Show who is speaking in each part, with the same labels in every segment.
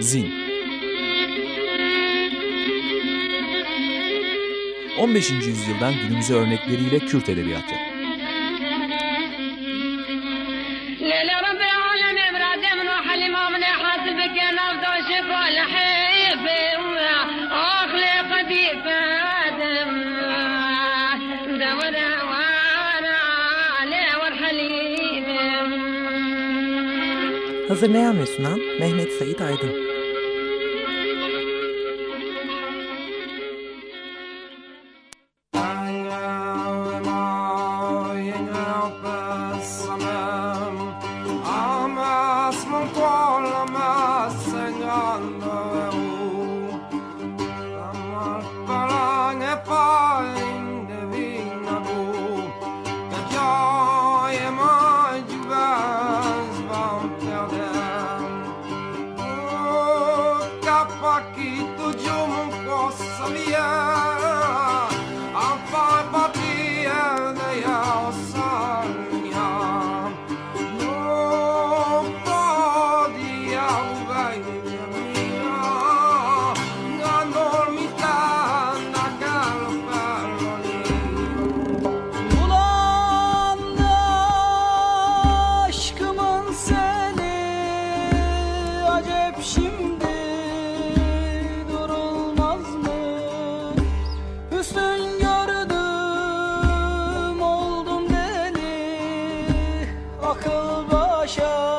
Speaker 1: Zin 15. yüzyıldan günümüze örnekleriyle Kürt edebiyatı
Speaker 2: Hazırlayan ve sunan Mehmet Said Aydın.
Speaker 3: akıl başa.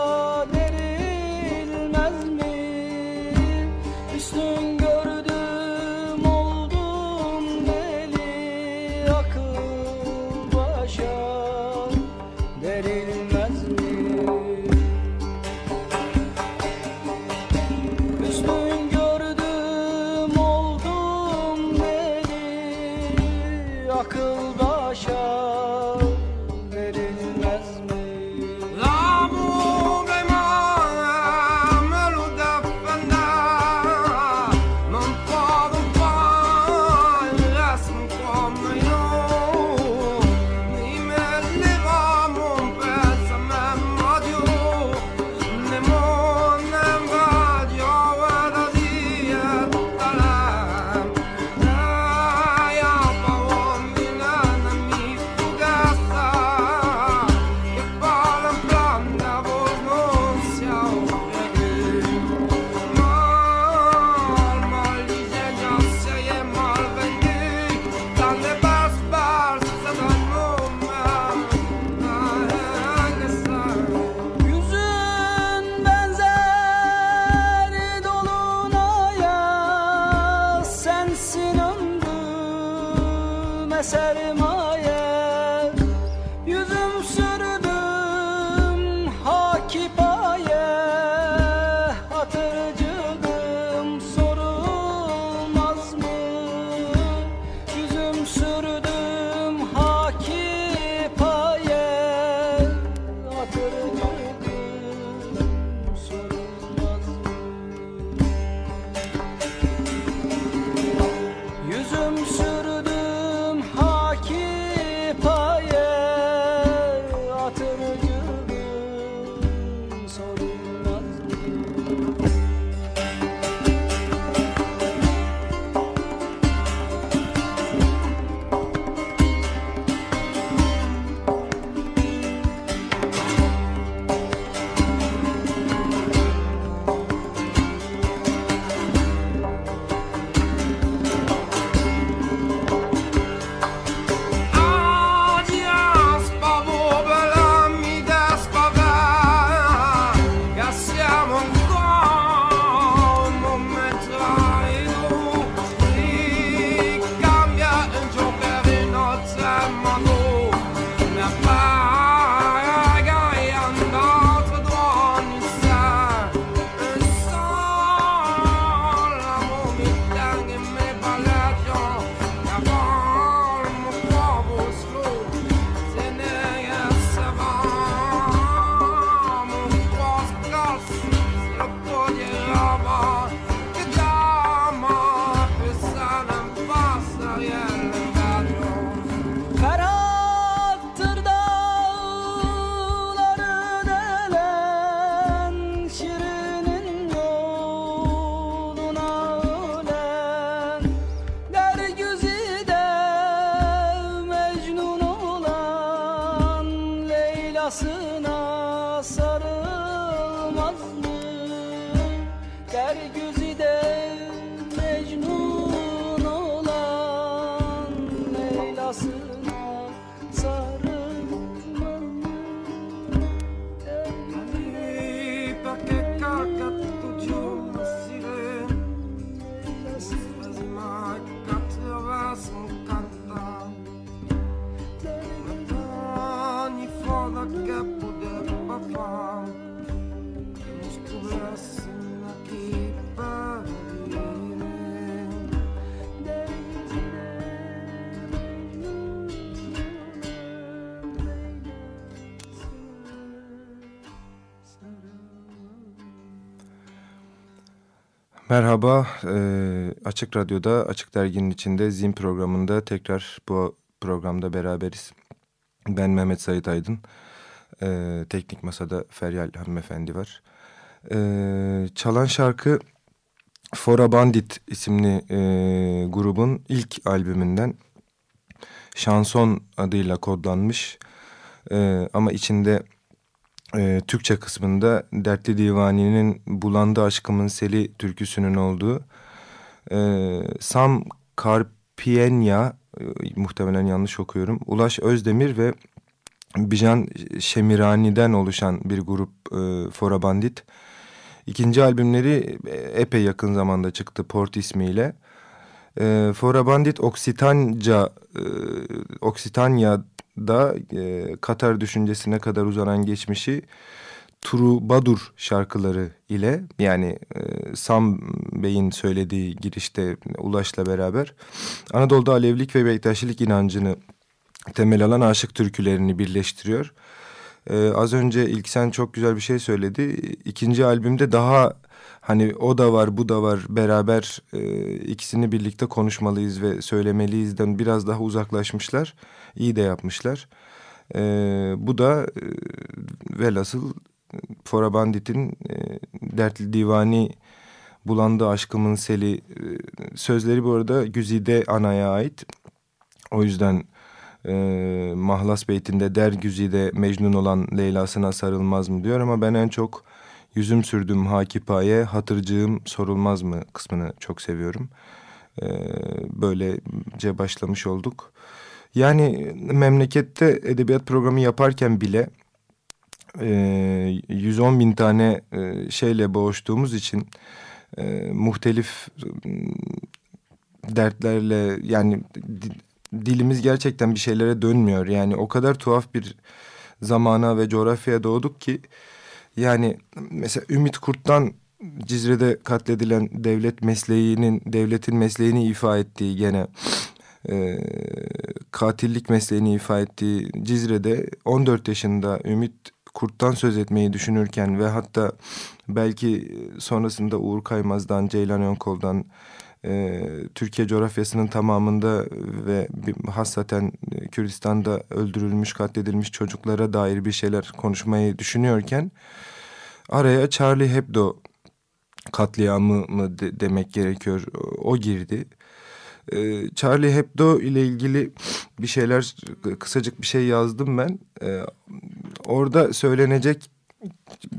Speaker 4: なさる
Speaker 5: Merhaba, eee, Açık Radyo'da, Açık Dergi'nin içinde Zin programında tekrar bu programda beraberiz. Ben Mehmet Sait Aydın, Eee, Teknik Masa'da Feryal Hanımefendi var. Eee, çalan şarkı Fora Bandit isimli eee, grubun ilk albümünden Şanson adıyla kodlanmış Eee, ama içinde e, Türkçe kısmında Dertli Divani'nin Bulandı Aşkımın Seli türküsünün olduğu e, Sam Karpienya e, muhtemelen yanlış okuyorum. Ulaş Özdemir ve Bijan Şemirani'den oluşan bir grup e, Fora Bandit. İkinci albümleri e, epey yakın zamanda çıktı Port ismiyle. E, Fora Bandit Oksitanca, e, Oksitanya'da e, Katar düşüncesine kadar uzanan geçmişi Turubadur şarkıları ile yani e, Sam Bey'in söylediği girişte Ulaş'la beraber Anadolu'da Alevlik ve Bektaşilik inancını temel alan aşık türkülerini birleştiriyor. Ee, az önce ilk sen çok güzel bir şey söyledi. İkinci albümde daha hani o da var bu da var beraber e, ikisini birlikte konuşmalıyız ve söylemeliyizden biraz daha uzaklaşmışlar. İyi de yapmışlar. Ee, bu da e, velhasıl Fora Bandit'in e, Dertli Divani Bulandı Aşkımın Seli e, sözleri bu arada Güzide Ana'ya ait. O yüzden e, Mahlas Beytinde der Güzide Mecnun olan Leyla'sına sarılmaz mı diyor ama ben en çok yüzüm sürdüm hakipaye hatırcığım sorulmaz mı kısmını çok seviyorum. E, böylece başlamış olduk. Yani memlekette edebiyat programı yaparken bile e, 110 bin tane e, şeyle boğuştuğumuz için e, muhtelif e, dertlerle yani di- dilimiz gerçekten bir şeylere dönmüyor. Yani o kadar tuhaf bir zamana ve coğrafyaya doğduk ki yani mesela Ümit Kurt'tan Cizre'de katledilen devlet mesleğinin devletin mesleğini ifa ettiği gene e, katillik mesleğini ifa ettiği Cizre'de 14 yaşında Ümit Kurt'tan söz etmeyi düşünürken ve hatta belki sonrasında Uğur Kaymaz'dan, Ceylan Önkol'dan e, Türkiye coğrafyasının tamamında ve hassaten Kürdistan'da öldürülmüş, katledilmiş çocuklara dair bir şeyler konuşmayı düşünüyorken araya Charlie Hebdo katliamı mı de, demek gerekiyor o girdi. Ee, Charlie Hebdo ile ilgili bir şeyler kısacık bir şey yazdım ben. Ee, orada söylenecek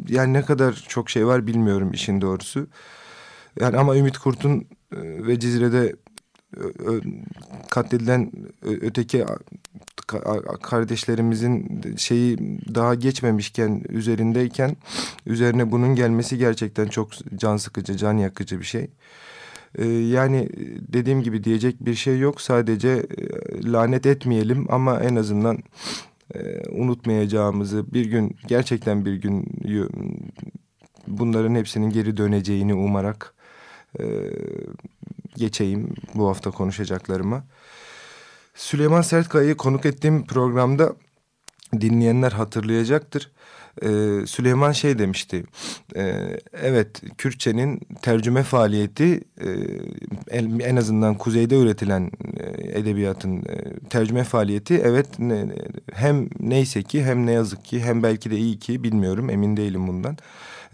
Speaker 5: yani ne kadar çok şey var bilmiyorum işin doğrusu. Yani ama Ümit Kurt'un e, ve Cizre'de katledilen öteki ka- kardeşlerimizin şeyi daha geçmemişken üzerindeyken üzerine bunun gelmesi gerçekten çok can sıkıcı, can yakıcı bir şey. Ee, yani dediğim gibi diyecek bir şey yok. Sadece e, lanet etmeyelim ama en azından e, unutmayacağımızı bir gün gerçekten bir gün bunların hepsinin geri döneceğini umarak e, geçeyim bu hafta konuşacaklarıma. Süleyman Sertkaya'yı konuk ettiğim programda dinleyenler hatırlayacaktır. Ee, Süleyman şey demişti. E, evet Kürtçenin tercüme faaliyeti e, en, azından kuzeyde üretilen e, edebiyatın e, tercüme faaliyeti evet ne, hem neyse ki hem ne yazık ki hem belki de iyi ki bilmiyorum emin değilim bundan.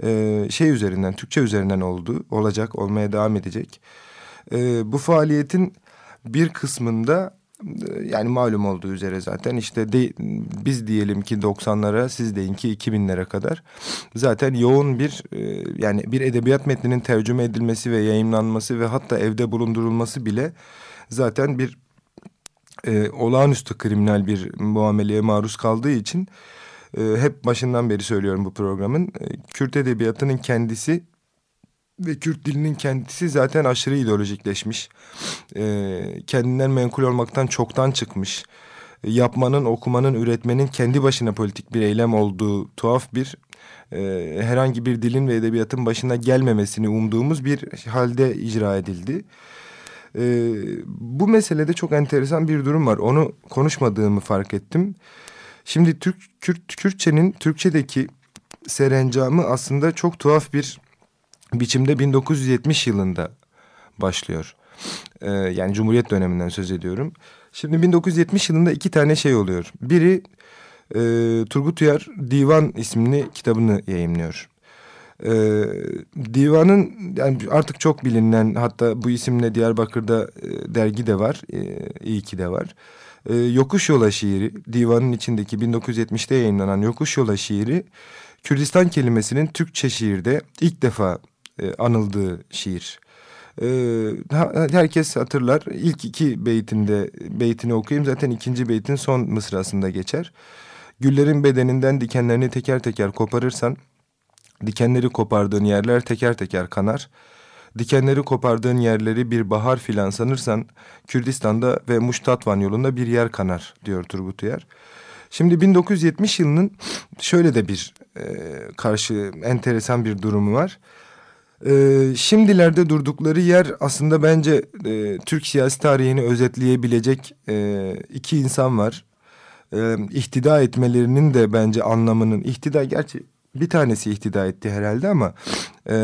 Speaker 5: E, şey üzerinden Türkçe üzerinden oldu olacak olmaya devam edecek. E, bu faaliyetin bir kısmında yani malum olduğu üzere zaten. İşte de, biz diyelim ki 90'lara siz deyin ki 2000'lere kadar. Zaten yoğun bir e, yani bir edebiyat metninin tercüme edilmesi ve yayınlanması ve hatta evde bulundurulması bile zaten bir e, olağanüstü kriminal bir muameleye maruz kaldığı için e, hep başından beri söylüyorum bu programın. E, Kürt edebiyatının kendisi ve Kürt dilinin kendisi zaten aşırı ideolojikleşmiş. E, kendinden menkul olmaktan çoktan çıkmış. E, yapmanın, okumanın, üretmenin kendi başına politik bir eylem olduğu tuhaf bir e, herhangi bir dilin ve edebiyatın başına gelmemesini umduğumuz bir halde icra edildi. E, bu meselede çok enteresan bir durum var. Onu konuşmadığımı fark ettim. Şimdi Türk Kürt Kürtçenin Türkçedeki serencamı aslında çok tuhaf bir biçimde 1970 yılında başlıyor. Ee, yani Cumhuriyet döneminden söz ediyorum. Şimdi 1970 yılında iki tane şey oluyor. Biri e, Turgut Uyar Divan isimli kitabını yayımlıyor. E, divanın yani artık çok bilinen hatta bu isimle Diyarbakır'da e, dergi de var. E, iyi ki de var. E, Yokuş Yola şiiri divanın içindeki 1970'te yayınlanan Yokuş Yola şiiri Kürdistan kelimesinin Türkçe şiirde ilk defa e, anıldığı şiir. E, herkes hatırlar ilk iki beytinde beytini okuyayım zaten ikinci beytin son mısrasında geçer. Güllerin bedeninden dikenlerini teker teker koparırsan dikenleri kopardığın yerler teker teker kanar. Dikenleri kopardığın yerleri bir bahar filan sanırsan Kürdistan'da ve Muştatvan yolunda bir yer kanar diyor Turgut Uyar. Şimdi 1970 yılının şöyle de bir e, karşı enteresan bir durumu var. E, şimdilerde durdukları yer aslında bence e, Türk siyasi tarihini özetleyebilecek e, iki insan var. E, ihtida etmelerinin de bence anlamının ihtida gerçi bir tanesi ihtida etti herhalde ama e,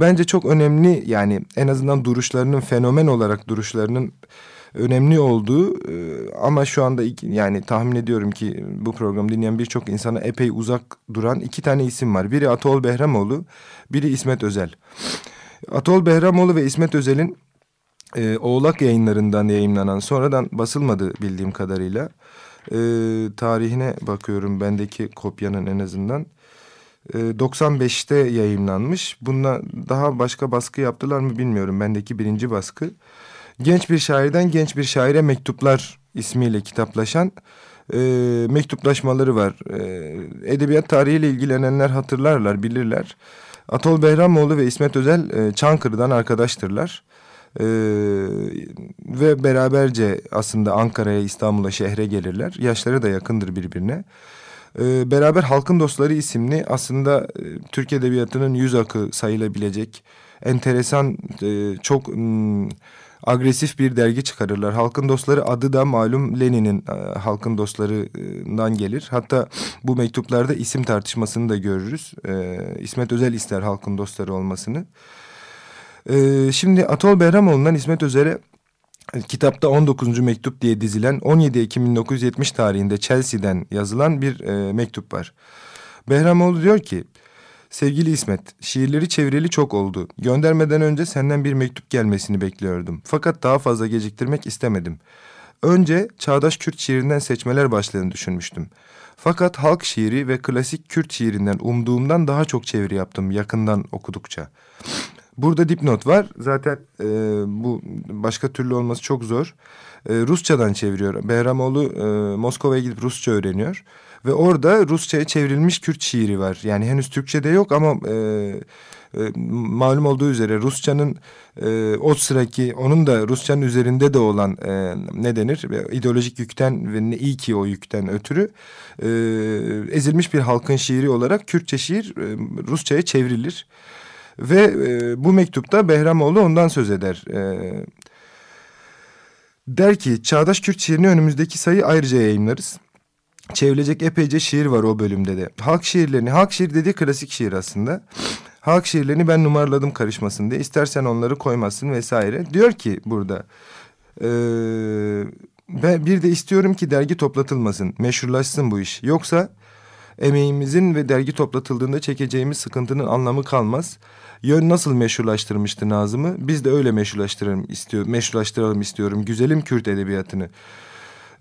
Speaker 5: bence çok önemli yani en azından duruşlarının fenomen olarak duruşlarının önemli olduğu e, ama şu anda yani tahmin ediyorum ki bu programı dinleyen birçok insana epey uzak duran iki tane isim var. Biri Atol Behramoğlu, biri İsmet Özel. Atol Behramoğlu ve İsmet Özel'in e, Oğlak yayınlarından yayınlanan sonradan basılmadı bildiğim kadarıyla. E, tarihine bakıyorum bendeki kopyanın en azından. 95'te yayınlanmış. Bununla daha başka baskı yaptılar mı bilmiyorum. Bendeki birinci baskı. Genç bir şairden genç bir şaire mektuplar ismiyle kitaplaşan e, mektuplaşmaları var. E, edebiyat tarihiyle ilgilenenler hatırlarlar, bilirler. Atol Behramoğlu ve İsmet Özel e, Çankırı'dan arkadaştırlar. Ee, ve beraberce aslında Ankara'ya, İstanbul'a, şehre gelirler. Yaşları da yakındır birbirine. Ee, beraber Halkın Dostları isimli aslında e, Türk Edebiyatı'nın yüz akı sayılabilecek enteresan, e, çok... M, agresif bir dergi çıkarırlar. Halkın Dostları adı da malum Lenin'in e, Halkın Dostları'ndan gelir. Hatta bu mektuplarda isim tartışmasını da görürüz. E, İsmet Özel ister Halkın Dostları olmasını. E, şimdi Atol Behramoğlu'ndan İsmet Özel'e kitapta 19. mektup diye dizilen 17 Ekim 1970 tarihinde Chelsea'den yazılan bir e, mektup var. Behramoğlu diyor ki Sevgili İsmet, şiirleri çevreli çok oldu. Göndermeden önce senden bir mektup gelmesini bekliyordum. Fakat daha fazla geciktirmek istemedim. Önce çağdaş Kürt şiirinden seçmeler başladığını düşünmüştüm. Fakat halk şiiri ve klasik Kürt şiirinden umduğumdan daha çok çeviri yaptım yakından okudukça. Burada dipnot var. Zaten e, bu başka türlü olması çok zor. E, Rusçadan çeviriyor. Behramoğlu e, Moskova'ya gidip Rusça öğreniyor. Ve orada Rusça'ya çevrilmiş Kürt şiiri var. Yani henüz Türkçe'de yok ama e, e, malum olduğu üzere Rusça'nın e, o sıraki onun da Rusça'nın üzerinde de olan e, ne denir ideolojik yükten ve ne iyi ki o yükten ötürü e, ezilmiş bir halkın şiiri olarak Kürtçe şiir e, Rusça'ya çevrilir. Ve e, bu mektupta Behramoğlu ondan söz eder. E, der ki Çağdaş Kürt şiirini önümüzdeki sayı ayrıca yayınlarız çevrilecek epeyce şiir var o bölümde de. Halk şiirlerini, halk şiir dediği klasik şiir aslında. Halk şiirlerini ben numaraladım karışmasın diye. İstersen onları koymazsın vesaire. Diyor ki burada... E, ben bir de istiyorum ki dergi toplatılmasın, meşhurlaşsın bu iş. Yoksa Emeğimizin ve dergi toplatıldığında çekeceğimiz sıkıntının anlamı kalmaz. Yön nasıl meşrulaştırmıştı Nazım'ı? Biz de öyle meşrulaştıralım istiyor, meşrulaştıralım istiyorum. Güzelim Kürt edebiyatını.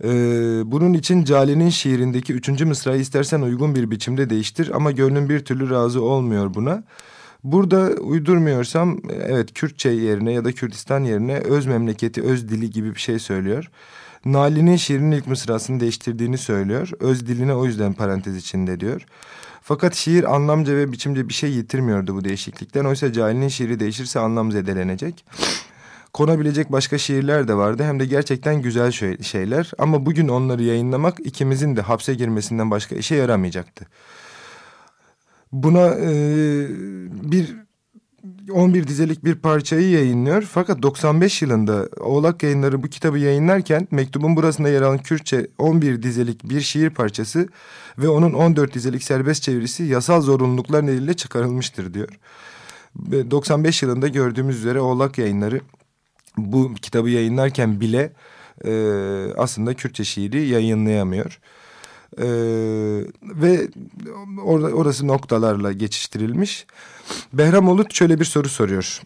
Speaker 5: Ee, bunun için Cali'nin şiirindeki üçüncü mısrayı istersen uygun bir biçimde değiştir ama gönlüm bir türlü razı olmuyor buna. Burada uydurmuyorsam evet Kürtçe yerine ya da Kürdistan yerine öz memleketi, öz dili gibi bir şey söylüyor. Nali'nin şiirinin ilk mısrasını değiştirdiğini söylüyor. Öz diline o yüzden parantez içinde diyor. Fakat şiir anlamca ve biçimce bir şey yitirmiyordu bu değişiklikten. Oysa Cahil'in şiiri değişirse anlam zedelenecek. Konabilecek başka şiirler de vardı hem de gerçekten güzel şeyler. Ama bugün onları yayınlamak ikimizin de hapse girmesinden başka işe yaramayacaktı. Buna e, bir 11 dizelik bir parçayı yayınlıyor. Fakat 95 yılında Oğlak Yayınları bu kitabı yayınlarken mektubun burasında yer alan Kürtçe 11 dizelik bir şiir parçası ve onun 14 dizelik serbest çevirisi yasal zorunluluklar nedeniyle çıkarılmıştır diyor. 95 yılında gördüğümüz üzere Oğlak Yayınları bu kitabı yayınlarken bile e, aslında Kürtçe şiiri yayınlayamıyor. Ee, ve orada orası noktalarla geçiştirilmiş. Behramoğlu şöyle bir soru soruyor.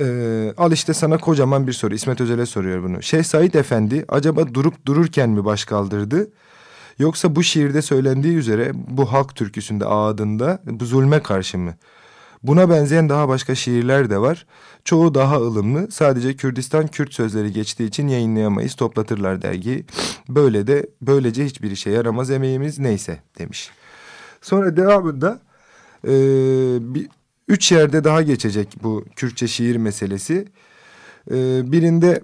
Speaker 5: Ee, al işte sana kocaman bir soru. İsmet Özel'e soruyor bunu. Şeyh Said Efendi acaba durup dururken mi baş kaldırdı? Yoksa bu şiirde söylendiği üzere bu halk türküsünde ağadında bu zulme karşı mı? Buna benzeyen daha başka şiirler de var. Çoğu daha ılımlı. Sadece Kürdistan Kürt sözleri geçtiği için yayınlayamayız. Toplatırlar dergi. Böyle de böylece hiçbir işe yaramaz emeğimiz neyse demiş. Sonra devamında e, bir, üç yerde daha geçecek bu Kürtçe şiir meselesi. E, birinde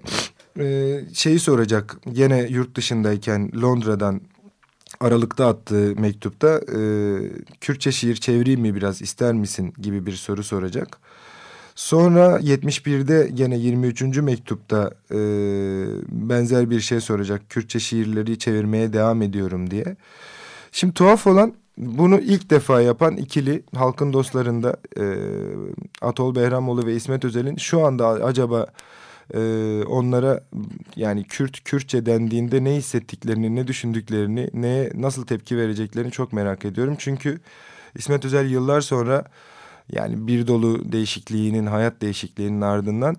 Speaker 5: e, şeyi soracak. Gene yurt dışındayken Londra'dan Aralık'ta attığı mektupta e, Kürtçe şiir çevireyim mi biraz ister misin gibi bir soru soracak. Sonra 71'de gene 23. mektupta e, benzer bir şey soracak. Kürtçe şiirleri çevirmeye devam ediyorum diye. Şimdi tuhaf olan bunu ilk defa yapan ikili halkın dostlarında e, Atol Behramoğlu ve İsmet Özel'in şu anda acaba e, onlara yani Kürt Kürtçe dendiğinde ne hissettiklerini, ne düşündüklerini, neye nasıl tepki vereceklerini çok merak ediyorum. Çünkü İsmet Özel yıllar sonra yani bir dolu değişikliğinin, hayat değişikliğinin ardından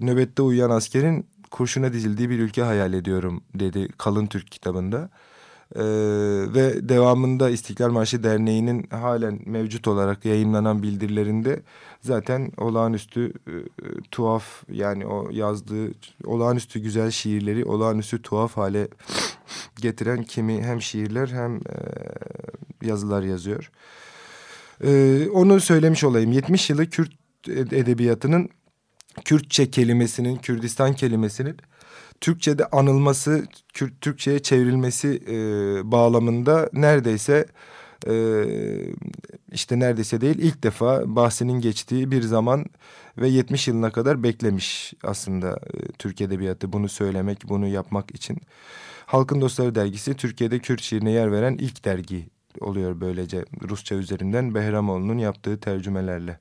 Speaker 5: nöbette uyuyan askerin kurşuna dizildiği bir ülke hayal ediyorum dedi Kalın Türk kitabında. Ee, ve devamında İstiklal Marşı Derneği'nin halen mevcut olarak yayınlanan bildirilerinde zaten olağanüstü e, tuhaf yani o yazdığı olağanüstü güzel şiirleri olağanüstü tuhaf hale getiren kimi hem şiirler hem e, yazılar yazıyor. E, onu söylemiş olayım 70 yılı Kürt edebiyatının Kürtçe kelimesinin Kürdistan kelimesinin Türkçe'de anılması, Türkçe'ye çevrilmesi e, bağlamında neredeyse e, işte neredeyse değil ilk defa bahsinin geçtiği bir zaman ve 70 yılına kadar beklemiş aslında e, Türk Edebiyatı bunu söylemek, bunu yapmak için. Halkın Dostları dergisi Türkiye'de Kürt şiirine yer veren ilk dergi oluyor böylece Rusça üzerinden Behramoğlu'nun yaptığı tercümelerle.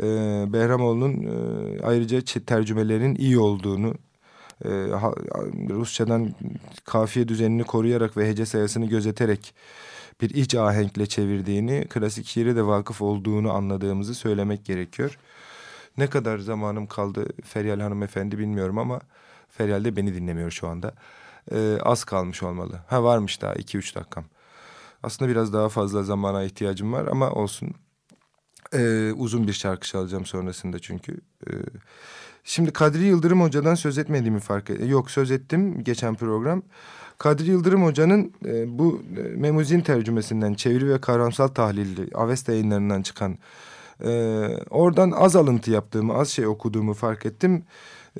Speaker 5: Ee, Behramoğlu'nun e, ayrıca tercümelerin iyi olduğunu e, Rusçadan kafiye düzenini koruyarak ve hece sayısını gözeterek bir iç ahenkle çevirdiğini, klasik şiire de vakıf olduğunu anladığımızı söylemek gerekiyor. Ne kadar zamanım kaldı Feryal hanımefendi bilmiyorum ama Feryal de beni dinlemiyor şu anda. Ee, az kalmış olmalı. Ha varmış daha iki üç dakikam. Aslında biraz daha fazla zamana ihtiyacım var ama olsun. Ee, uzun bir şarkı çalacağım sonrasında çünkü. Ee, Şimdi Kadri Yıldırım Hoca'dan söz etmediğimi fark ettim. Yok söz ettim geçen program. Kadri Yıldırım Hoca'nın e, bu e, Memuzin tercümesinden çeviri ve kavramsal tahlilli Avesta yayınlarından çıkan e, oradan az alıntı yaptığımı, az şey okuduğumu fark ettim.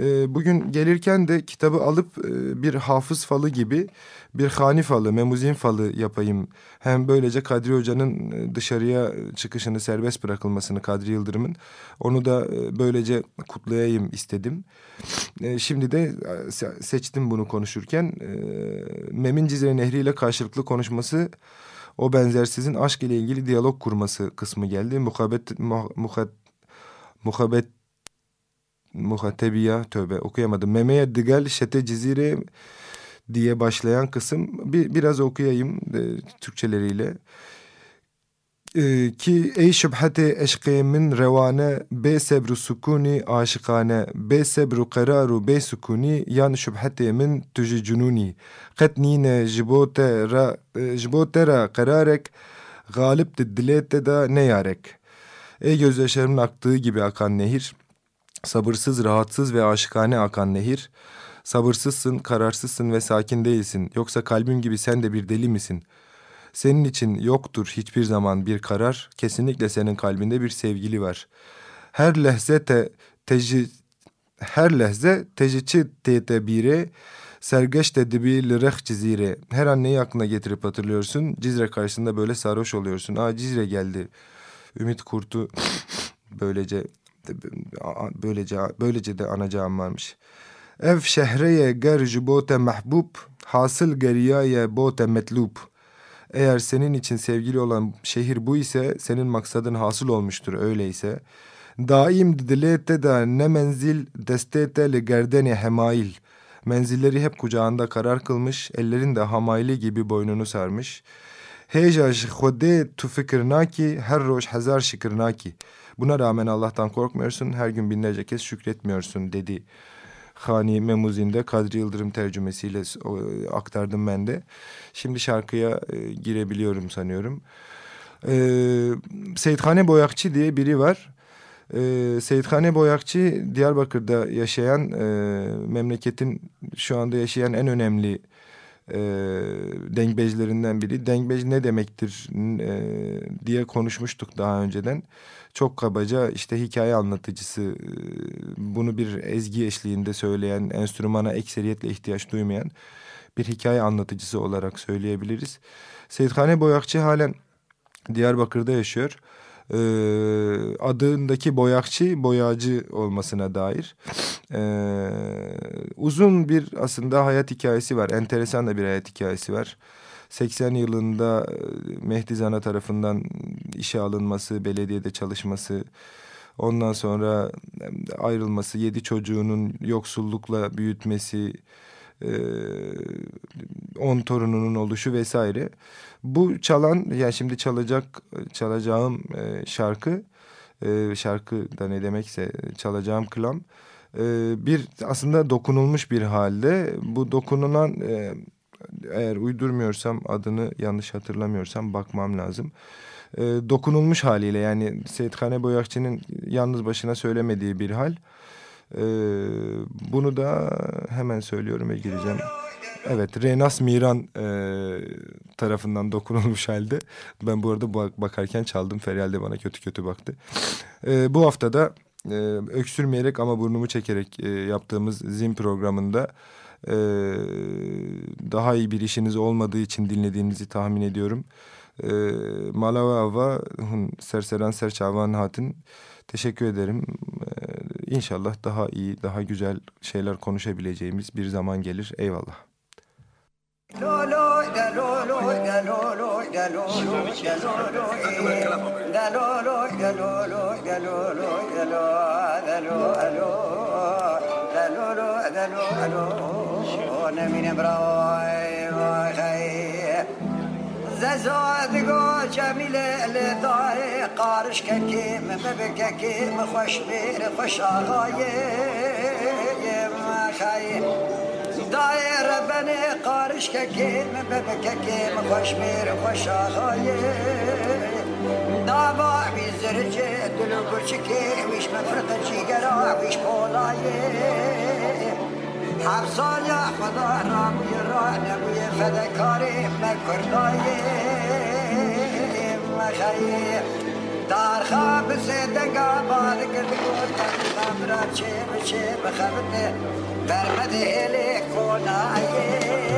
Speaker 5: E, bugün gelirken de kitabı alıp e, bir hafız falı gibi bir hani falı, memuzin falı yapayım. Hem böylece Kadri Hoca'nın e, dışarıya çıkışını serbest bırakılmasını Kadri Yıldırım'ın onu da e, böylece kutlayayım istedim. E, şimdi de seçtim bunu konuşurken. Memin Cizre Nehri ile karşılıklı konuşması o benzersizin aşk ile ilgili diyalog kurması kısmı geldi. Muhabbet, muhat, muhabbet muhatebiya tövbe okuyamadım. Memeye digel şete cizire diye başlayan kısım bir, biraz okuyayım e, Türkçeleriyle. Ee, ki ey şüphete eşkı min revane be sebru sukuni aşıkane be sebru kararu be sukuni yan şüphete min tüji cununi qetnine jibote ra e, jibote ra kararek galip dilete da ne yarek ey gözyaşlarımın aktığı gibi akan nehir sabırsız rahatsız ve aşıkane akan nehir sabırsızsın kararsızsın ve sakin değilsin yoksa kalbim gibi sen de bir deli misin?'' Senin için yoktur hiçbir zaman bir karar, kesinlikle senin kalbinde bir sevgili var. Her lehze te, teci, her lehze tecici tedbire, sergeç dedibi lireh cizire. Her an neyi aklına getirip hatırlıyorsun? Cizre karşısında böyle sarhoş oluyorsun. Aa Cizre geldi. Ümit Kurt'u böylece böylece böylece de anacağım varmış. Ev şehreye ger bote mahbub, hasıl geriyaye bote metlub.'' Eğer senin için sevgili olan şehir bu ise senin maksadın hasıl olmuştur öyleyse. Daim dilete da ne menzil destete le gerdeni hemail. Menzilleri hep kucağında karar kılmış, ellerin de hamayli gibi boynunu sarmış. Heja khode tu fikirnaki her roş hazar şikirnaki. Buna rağmen Allah'tan korkmuyorsun, her gün binlerce kez şükretmiyorsun dedi. Hani Memuzin'de Kadri Yıldırım tercümesiyle aktardım ben de. Şimdi şarkıya e, girebiliyorum sanıyorum. E, Seyithane Boyakçı diye biri var. E, Seyithane Boyakçı Diyarbakır'da yaşayan e, memleketin şu anda yaşayan en önemli e, dengbejlerinden biri. Dengbej ne demektir e, diye konuşmuştuk daha önceden çok kabaca işte hikaye anlatıcısı e, bunu bir ezgi eşliğinde söyleyen enstrümana ekseriyetle ihtiyaç duymayan bir hikaye anlatıcısı olarak söyleyebiliriz. Seyithane Boyakçı halen Diyarbakır'da yaşıyor. Ee, adındaki boyakçı boyacı olmasına dair ee, uzun bir aslında hayat hikayesi var enteresan da bir hayat hikayesi var 80 yılında Mehdi Zana tarafından işe alınması, belediyede çalışması, ondan sonra ayrılması, yedi çocuğunun yoksullukla büyütmesi, on torununun oluşu vesaire. Bu çalan, yani şimdi çalacak, çalacağım şarkı, şarkı da ne demekse çalacağım klam, bir aslında dokunulmuş bir halde. Bu dokunulan eğer uydurmuyorsam adını yanlış hatırlamıyorsam bakmam lazım. E, dokunulmuş haliyle yani Seyit Boyakçı'nın yalnız başına söylemediği bir hal. E, bunu da hemen söylüyorum ve gireceğim. Evet Renas Miran e, tarafından dokunulmuş halde. Ben bu arada bak bakarken çaldım. Feryal de bana kötü kötü baktı. E, bu haftada e, öksürmeyerek ama burnumu çekerek e, yaptığımız zim programında e, daha iyi bir işiniz olmadığı için dinlediğinizi tahmin ediyorum. E, Malava Serseren Serçavan Hatin teşekkür ederim. E, inşallah daha iyi, daha güzel şeyler konuşabileceğimiz bir zaman gelir. Eyvallah.
Speaker 6: کنه می نبرای وای زاد گو جمیل لدای قارش ککیم ببککیم خوش بیر خوش آقایم خی دایر که قارش ککیم ببککیم خوش بیر خوش آقایم دابا بیزرچه دلو برچه که میش مفرد چیگرا آبیش پولایه افسان یا خدا نام گرانم یه فدکاری نکرداییم مخیم در خواب زندگا بار کرده گردن سمرا چه بچه بخبته برمده هلی کناییم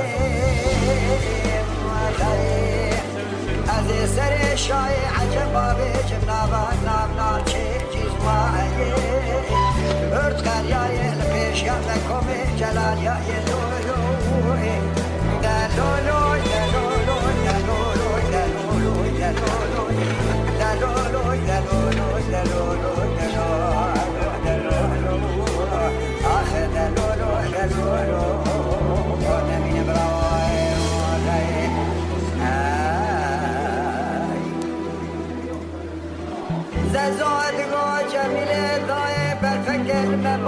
Speaker 6: زاد گو جمیل دای برفکر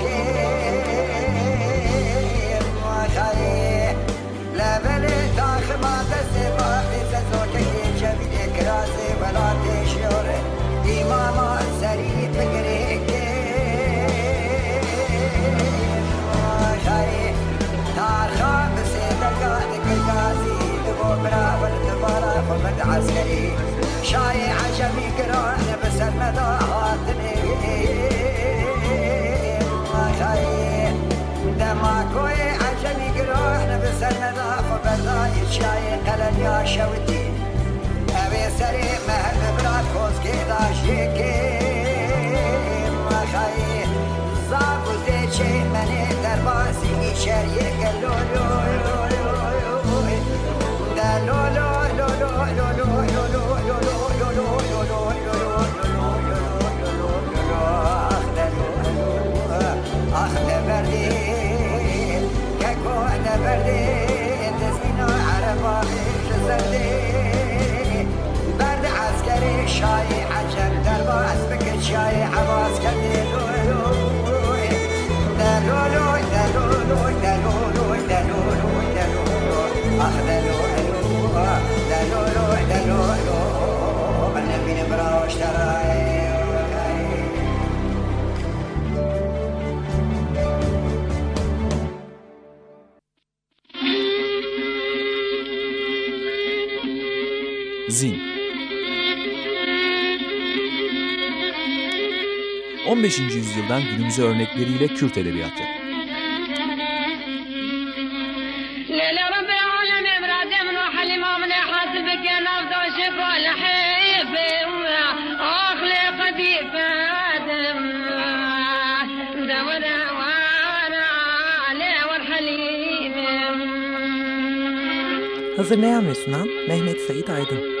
Speaker 6: عسكري شاي عجبي قرعنا بس المدعاتني خاي دماكوي عجبي قرعنا بس المدعات بداي شاي. قلن يا شوتي. أبي سريع
Speaker 1: Zin 15. yüzyıldan günümüze örnekleriyle Kürt edebiyatı.
Speaker 2: Hazırlayan ve sunan Mehmet Said Aydın.